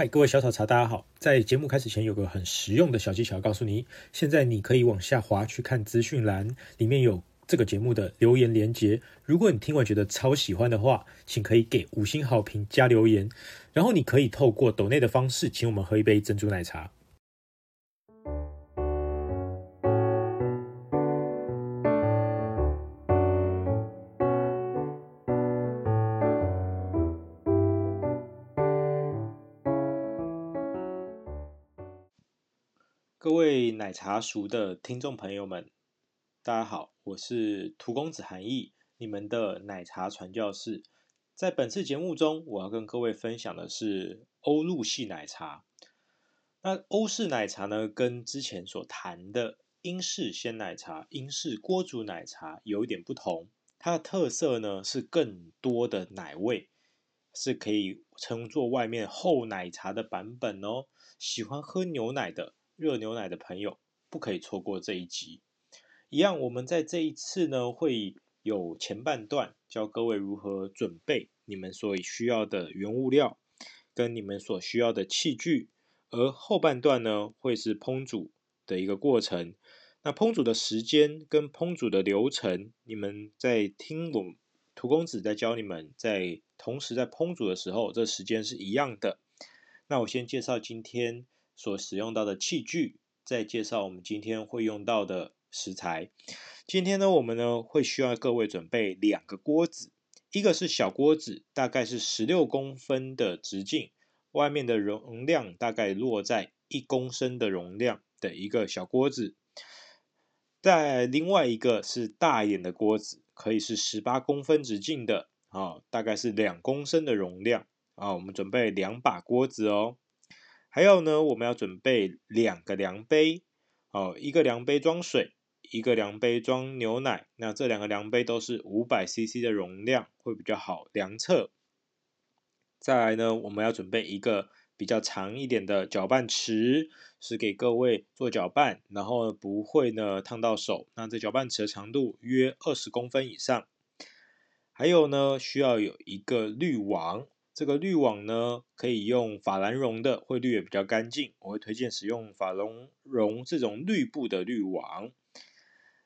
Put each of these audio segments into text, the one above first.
嗨，各位小草茶，大家好。在节目开始前，有个很实用的小技巧告诉你。现在你可以往下滑去看资讯栏，里面有这个节目的留言连接。如果你听完觉得超喜欢的话，请可以给五星好评加留言。然后你可以透过抖内的方式，请我们喝一杯珍珠奶茶。各位奶茶熟的听众朋友们，大家好，我是涂公子韩毅，你们的奶茶传教士。在本次节目中，我要跟各位分享的是欧陆系奶茶。那欧式奶茶呢，跟之前所谈的英式鲜奶茶、英式锅煮奶茶有一点不同。它的特色呢，是更多的奶味，是可以称作外面厚奶茶的版本哦。喜欢喝牛奶的。热牛奶的朋友不可以错过这一集。一样，我们在这一次呢，会有前半段教各位如何准备你们所需要的原物料跟你们所需要的器具，而后半段呢，会是烹煮的一个过程。那烹煮的时间跟烹煮的流程，你们在听我涂公子在教你们，在同时在烹煮的时候，这时间是一样的。那我先介绍今天。所使用到的器具，再介绍我们今天会用到的食材。今天呢，我们呢会需要各位准备两个锅子，一个是小锅子，大概是十六公分的直径，外面的容量大概落在一公升的容量的一个小锅子。再另外一个是大一点的锅子，可以是十八公分直径的啊，大概是两公升的容量啊。我们准备两把锅子哦。还有呢，我们要准备两个量杯，哦，一个量杯装水，一个量杯装牛奶。那这两个量杯都是五百 CC 的容量，会比较好量测。再来呢，我们要准备一个比较长一点的搅拌池，是给各位做搅拌，然后不会呢烫到手。那这搅拌池的长度约二十公分以上。还有呢，需要有一个滤网。这个滤网呢，可以用法兰绒的，会滤也比较干净。我会推荐使用法兰绒这种滤布的滤网。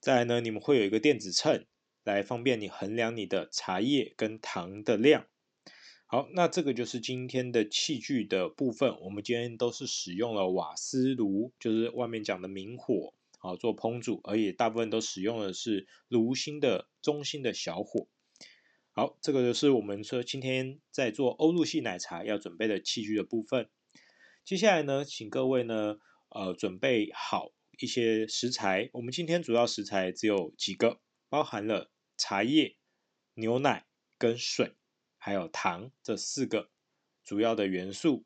再来呢，你们会有一个电子秤，来方便你衡量你的茶叶跟糖的量。好，那这个就是今天的器具的部分。我们今天都是使用了瓦斯炉，就是外面讲的明火，好做烹煮，而且大部分都使用的是炉心的中心的小火。好，这个就是我们说今天在做欧陆系奶茶要准备的器具的部分。接下来呢，请各位呢，呃，准备好一些食材。我们今天主要食材只有几个，包含了茶叶、牛奶跟水，还有糖这四个主要的元素。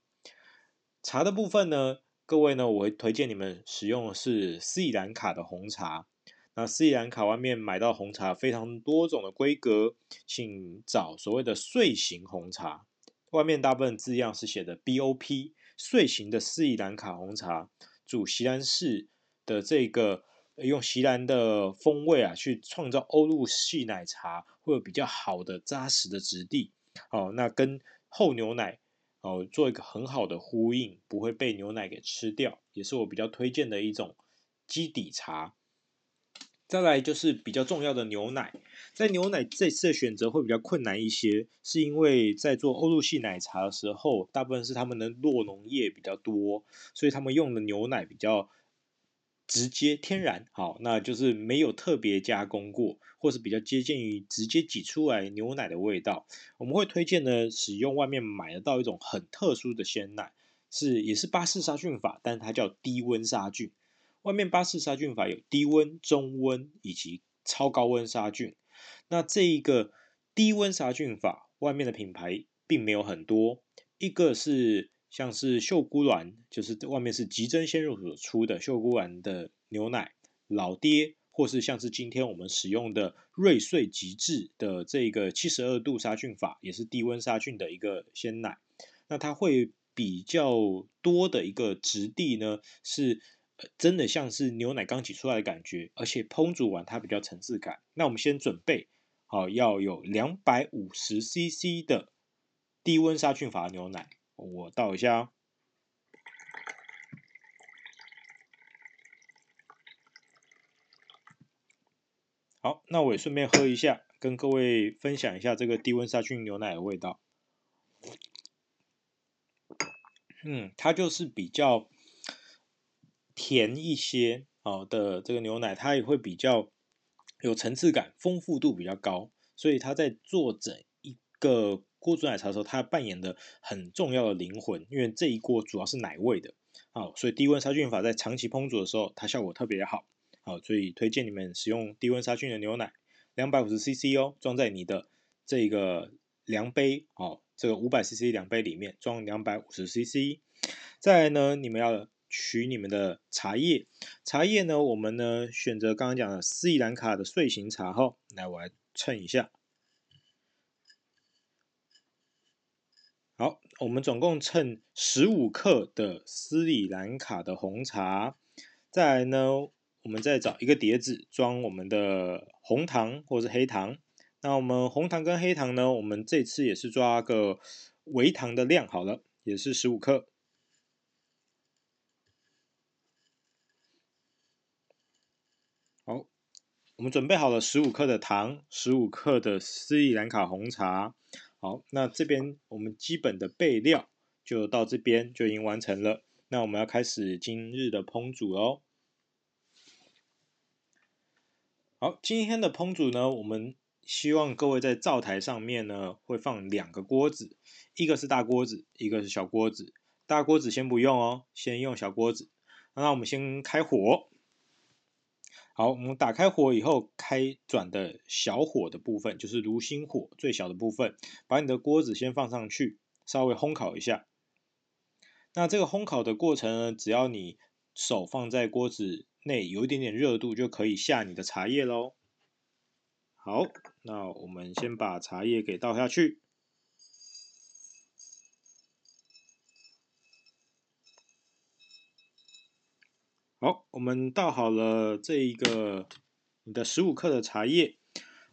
茶的部分呢，各位呢，我会推荐你们使用的是斯里兰卡的红茶。那斯里兰卡外面买到红茶非常多种的规格，请找所谓的碎型红茶，外面大部分字样是写的 BOP，碎型的斯里兰卡红茶，煮锡兰式的这个用锡兰的风味啊，去创造欧陆系奶茶，会有比较好的扎实的质地。哦，那跟厚牛奶哦做一个很好的呼应，不会被牛奶给吃掉，也是我比较推荐的一种基底茶。再来就是比较重要的牛奶，在牛奶这次的选择会比较困难一些，是因为在做欧陆系奶茶的时候，大部分是他们的酪农业比较多，所以他们用的牛奶比较直接天然，好，那就是没有特别加工过，或是比较接近于直接挤出来牛奶的味道。我们会推荐呢，使用外面买得到一种很特殊的鲜奶，是也是巴氏杀菌法，但它叫低温杀菌。外面巴氏杀菌法有低温、中温以及超高温杀菌。那这一个低温杀菌法，外面的品牌并没有很多。一个是像是秀姑峦，就是外面是吉珍鲜肉所出的秀姑峦的牛奶，老爹，或是像是今天我们使用的瑞穗极致的这个七十二度杀菌法，也是低温杀菌的一个鲜奶。那它会比较多的一个质地呢是。真的像是牛奶刚挤出来的感觉，而且烹煮完它比较层次感。那我们先准备好，要有两百五十 CC 的低温杀菌法牛奶，我倒一下哦。好，那我也顺便喝一下，跟各位分享一下这个低温杀菌牛奶的味道。嗯，它就是比较。甜一些哦的这个牛奶，它也会比较有层次感，丰富度比较高，所以它在做整一个锅煮奶茶的时候，它扮演的很重要的灵魂，因为这一锅主要是奶味的，好，所以低温杀菌法在长期烹煮的时候，它效果特别好，好，所以推荐你们使用低温杀菌的牛奶，两百五十 CC 哦，装在你的这个量杯，哦，这个五百 CC 量杯里面装两百五十 CC，再来呢，你们要取你们的茶叶，茶叶呢，我们呢选择刚刚讲的斯里兰卡的碎型茶哈，来我来称一下。好，我们总共称十五克的斯里兰卡的红茶。再来呢，我们再找一个碟子装我们的红糖或是黑糖。那我们红糖跟黑糖呢，我们这次也是抓个微糖的量好了，也是十五克。好，我们准备好了十五克的糖，十五克的斯里兰卡红茶。好，那这边我们基本的备料就到这边就已经完成了。那我们要开始今日的烹煮哦。好，今天的烹煮呢，我们希望各位在灶台上面呢会放两个锅子，一个是大锅子，一个是小锅子。大锅子先不用哦，先用小锅子。那我们先开火。好，我们打开火以后，开转的小火的部分就是炉心火最小的部分，把你的锅子先放上去，稍微烘烤一下。那这个烘烤的过程呢，只要你手放在锅子内有一点点热度，就可以下你的茶叶喽。好，那我们先把茶叶给倒下去。好，我们倒好了这一个你的十五克的茶叶，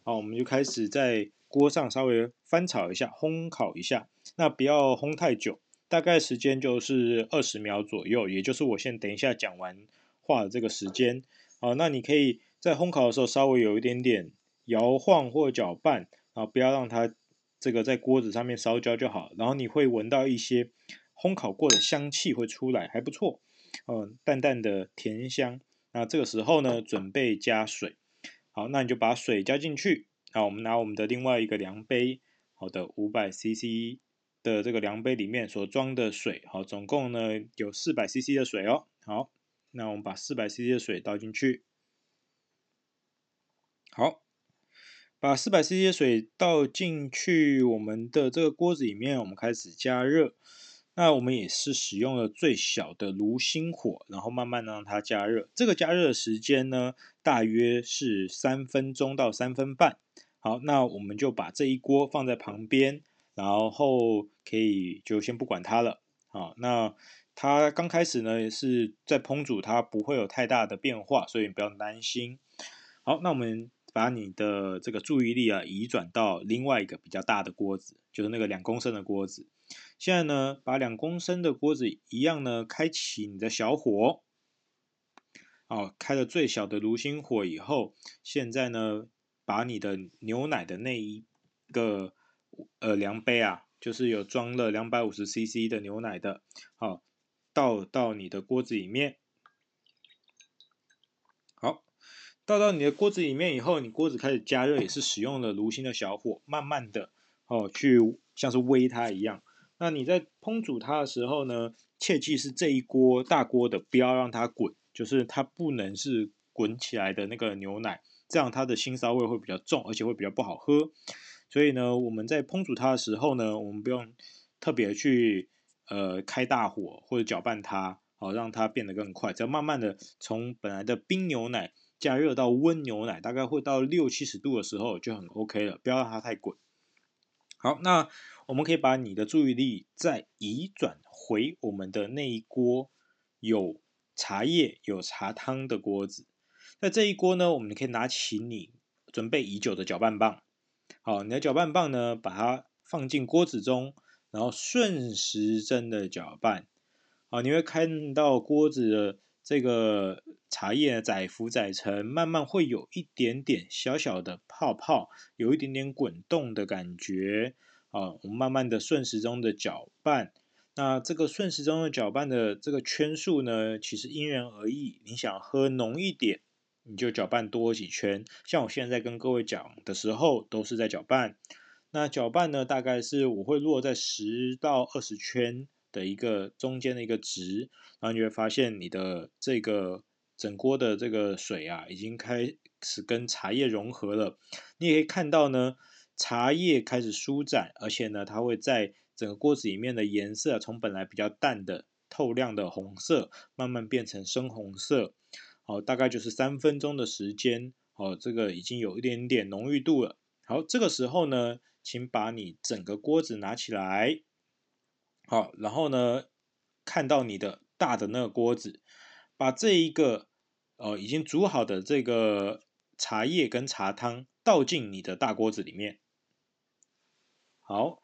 好，我们就开始在锅上稍微翻炒一下，烘烤一下。那不要烘太久，大概时间就是二十秒左右，也就是我先等一下讲完话的这个时间。好，那你可以在烘烤的时候稍微有一点点摇晃或搅拌，啊，不要让它这个在锅子上面烧焦就好。然后你会闻到一些烘烤过的香气会出来，还不错。嗯，淡淡的甜香。那这个时候呢，准备加水。好，那你就把水加进去。好，我们拿我们的另外一个量杯，好的，五百 CC 的这个量杯里面所装的水，好，总共呢有四百 CC 的水哦。好，那我们把四百 CC 的水倒进去。好，把四百 CC 的水倒进去，我们的这个锅子里面，我们开始加热。那我们也是使用了最小的炉心火，然后慢慢让它加热。这个加热的时间呢，大约是三分钟到三分半。好，那我们就把这一锅放在旁边，然后可以就先不管它了。好，那它刚开始呢也是在烹煮，它不会有太大的变化，所以你不要担心。好，那我们把你的这个注意力啊移转到另外一个比较大的锅子，就是那个两公升的锅子。现在呢，把两公升的锅子一样呢，开启你的小火，哦，开了最小的炉心火以后，现在呢，把你的牛奶的那一个呃量杯啊，就是有装了两百五十 CC 的牛奶的，好，倒到你的锅子里面，好，倒到你的锅子里面以后，你锅子开始加热，也是使用了炉心的小火，慢慢的哦，去像是煨它一样。那你在烹煮它的时候呢，切记是这一锅大锅的，不要让它滚，就是它不能是滚起来的那个牛奶，这样它的腥骚味会比较重，而且会比较不好喝。所以呢，我们在烹煮它的时候呢，我们不用特别去呃开大火或者搅拌它，好让它变得更快，只要慢慢的从本来的冰牛奶加热到温牛奶，大概会到六七十度的时候就很 OK 了，不要让它太滚。好，那我们可以把你的注意力再移转回我们的那一锅有茶叶、有茶汤的锅子。那这一锅呢，我们可以拿起你准备已久的搅拌棒。好，你的搅拌棒呢，把它放进锅子中，然后顺时针的搅拌。好，你会看到锅子的这个茶叶载浮载沉，慢慢会有一点点小小的泡泡，有一点点滚动的感觉。啊，我们慢慢的顺时钟的搅拌。那这个顺时钟的搅拌的这个圈数呢，其实因人而异。你想喝浓一点，你就搅拌多几圈。像我现在跟各位讲的时候，都是在搅拌。那搅拌呢，大概是我会落在十到二十圈的一个中间的一个值，然后你会发现你的这个。整锅的这个水啊，已经开始跟茶叶融合了。你也可以看到呢，茶叶开始舒展，而且呢，它会在整个锅子里面的颜色从本来比较淡的透亮的红色，慢慢变成深红色。好，大概就是三分钟的时间。好，这个已经有一点点浓郁度了。好，这个时候呢，请把你整个锅子拿起来。好，然后呢，看到你的大的那个锅子，把这一个。哦，已经煮好的这个茶叶跟茶汤倒进你的大锅子里面。好，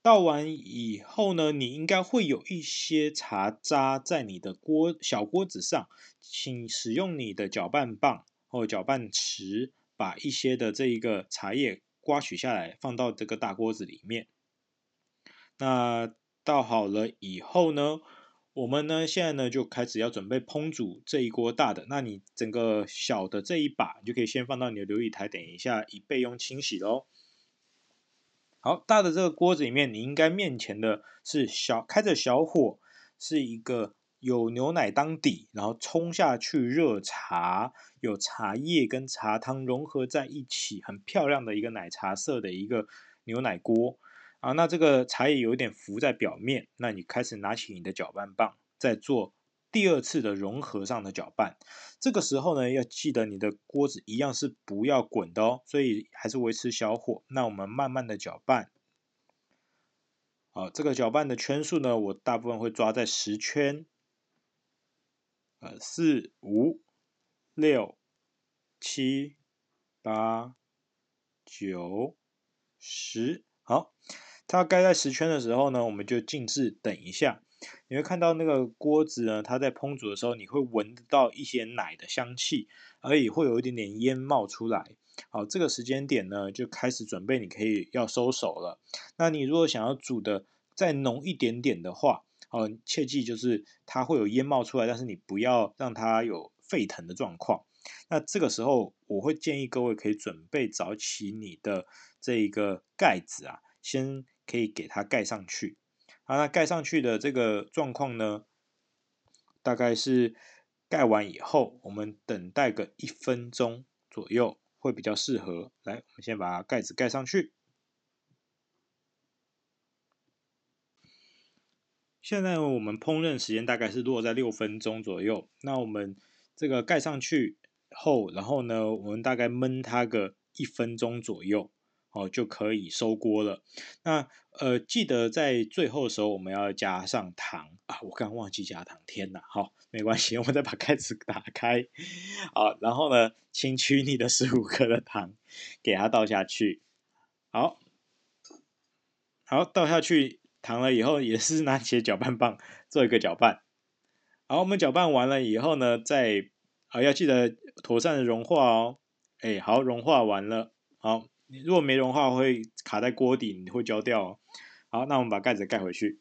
倒完以后呢，你应该会有一些茶渣在你的锅小锅子上，请使用你的搅拌棒或搅拌匙，把一些的这一个茶叶刮取下来，放到这个大锅子里面。那倒好了以后呢，我们呢，现在呢就开始要准备烹煮这一锅大的。那你整个小的这一把，你就可以先放到你的留意台，等一下以备用清洗喽。好，大的这个锅子里面，你应该面前的是小开着小火，是一个有牛奶当底，然后冲下去热茶，有茶叶跟茶汤融合在一起，很漂亮的一个奶茶色的一个牛奶锅。啊，那这个茶叶有点浮在表面，那你开始拿起你的搅拌棒，再做第二次的融合上的搅拌。这个时候呢，要记得你的锅子一样是不要滚的哦，所以还是维持小火。那我们慢慢的搅拌。好，这个搅拌的圈数呢，我大部分会抓在十圈。呃，四五六七八九十。好，它盖在十圈的时候呢，我们就静置等一下。你会看到那个锅子呢，它在烹煮的时候，你会闻得到一些奶的香气，而且会有一点点烟冒出来。好，这个时间点呢，就开始准备，你可以要收手了。那你如果想要煮的再浓一点点的话，哦，切记就是它会有烟冒出来，但是你不要让它有沸腾的状况。那这个时候，我会建议各位可以准备找起你的这一个盖子啊，先可以给它盖上去。好，那盖上去的这个状况呢，大概是盖完以后，我们等待个一分钟左右会比较适合。来，我们先把盖子盖上去。现在我们烹饪时间大概是落在六分钟左右。那我们这个盖上去。后，然后呢，我们大概焖它个一分钟左右，哦，就可以收锅了。那呃，记得在最后的时候我们要加上糖啊，我刚忘记加糖，天哪！好，没关系，我们再把盖子打开，好，然后呢，请取你的十五克的糖，给它倒下去，好，好，倒下去糖了以后，也是拿起搅拌棒做一个搅拌。好，我们搅拌完了以后呢，再。啊，要记得妥善的融化哦。哎，好，融化完了。好，你如果没融化，会卡在锅底，你会焦掉哦。好，那我们把盖子盖回去。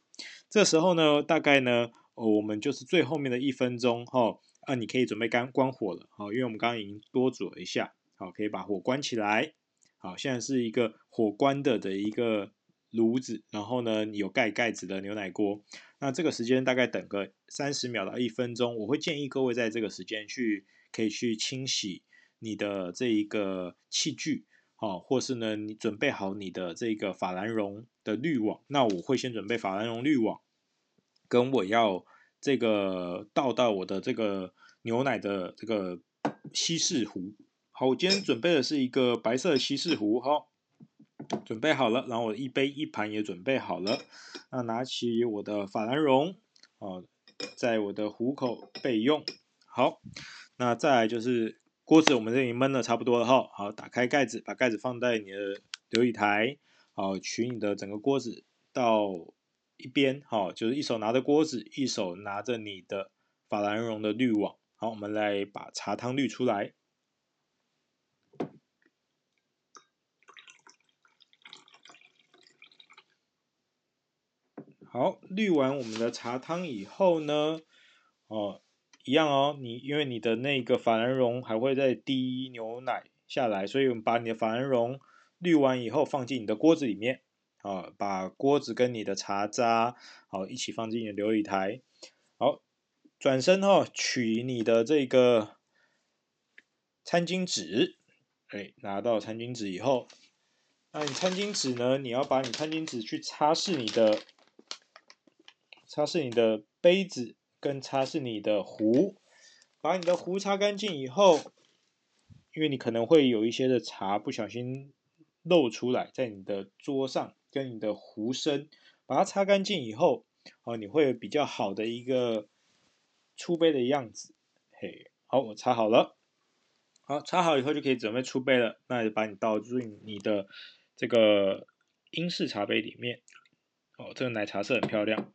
这时候呢，大概呢，我们就是最后面的一分钟哈。啊，你可以准备干关火了。好，因为我们刚刚已经多煮了一下。好，可以把火关起来。好，现在是一个火关的的一个炉子，然后呢，有盖盖子的牛奶锅。那这个时间大概等个三十秒到一分钟，我会建议各位在这个时间去可以去清洗你的这一个器具，哦，或是呢你准备好你的这个法兰绒的滤网。那我会先准备法兰绒滤网，跟我要这个倒到我的这个牛奶的这个稀释壶。好，我今天准备的是一个白色的稀释壶，好。准备好了，然后我一杯一盘也准备好了。那拿起我的法兰绒，哦，在我的壶口备用。好，那再来就是锅子，我们这里焖的差不多了哈。好，打开盖子，把盖子放在你的流理台。好，取你的整个锅子到一边，好，就是一手拿着锅子，一手拿着你的法兰绒的滤网。好，我们来把茶汤滤出来。好，滤完我们的茶汤以后呢，哦，一样哦，你因为你的那个法兰绒还会再滴牛奶下来，所以我们把你的法兰绒滤完以后放进你的锅子里面，啊，把锅子跟你的茶渣好一起放进你的流理台，好，转身哦，取你的这个餐巾纸，哎，拿到餐巾纸以后，那你餐巾纸呢，你要把你餐巾纸去擦拭你的。擦拭你的杯子，跟擦拭你的壶，把你的壶擦干净以后，因为你可能会有一些的茶不小心漏出来在你的桌上，跟你的壶身，把它擦干净以后，哦，你会有比较好的一个出杯的样子。嘿，好，我擦好了，好，擦好以后就可以准备出杯了。那就把你倒进你的这个英式茶杯里面。哦，这个奶茶色很漂亮。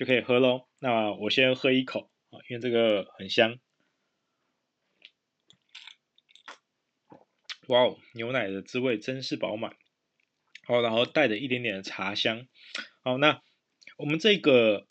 就可以喝喽。那我先喝一口啊，因为这个很香。哇哦，牛奶的滋味真是饱满。好，然后带着一点点的茶香。好，那我们这个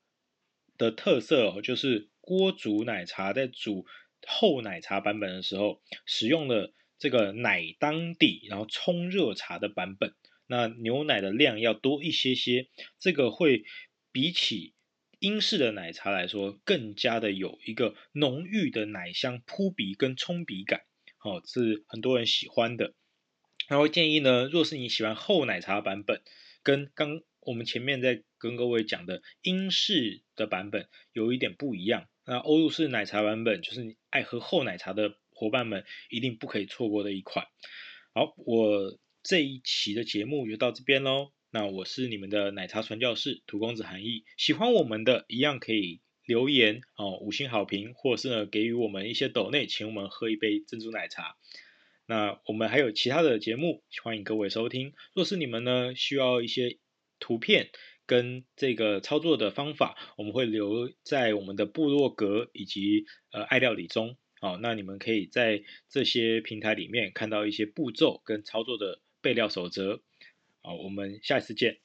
的特色哦，就是锅煮奶茶在煮厚奶茶版本的时候，使用了这个奶当底，然后冲热茶的版本。那牛奶的量要多一些些，这个会比起。英式的奶茶来说，更加的有一个浓郁的奶香扑鼻跟冲鼻感，哦，是很多人喜欢的。然后建议呢，若是你喜欢厚奶茶版本，跟刚我们前面在跟各位讲的英式的版本有一点不一样。那欧陆式奶茶版本，就是你爱喝厚奶茶的伙伴们一定不可以错过的一款。好，我这一期的节目就到这边喽。那我是你们的奶茶传教士荼公子韩毅，喜欢我们的一样可以留言哦，五星好评，或是呢给予我们一些抖内，请我们喝一杯珍珠奶茶。那我们还有其他的节目，欢迎各位收听。若是你们呢需要一些图片跟这个操作的方法，我们会留在我们的部落格以及呃爱料理中。好，那你们可以在这些平台里面看到一些步骤跟操作的备料守则。好，我们下一次见。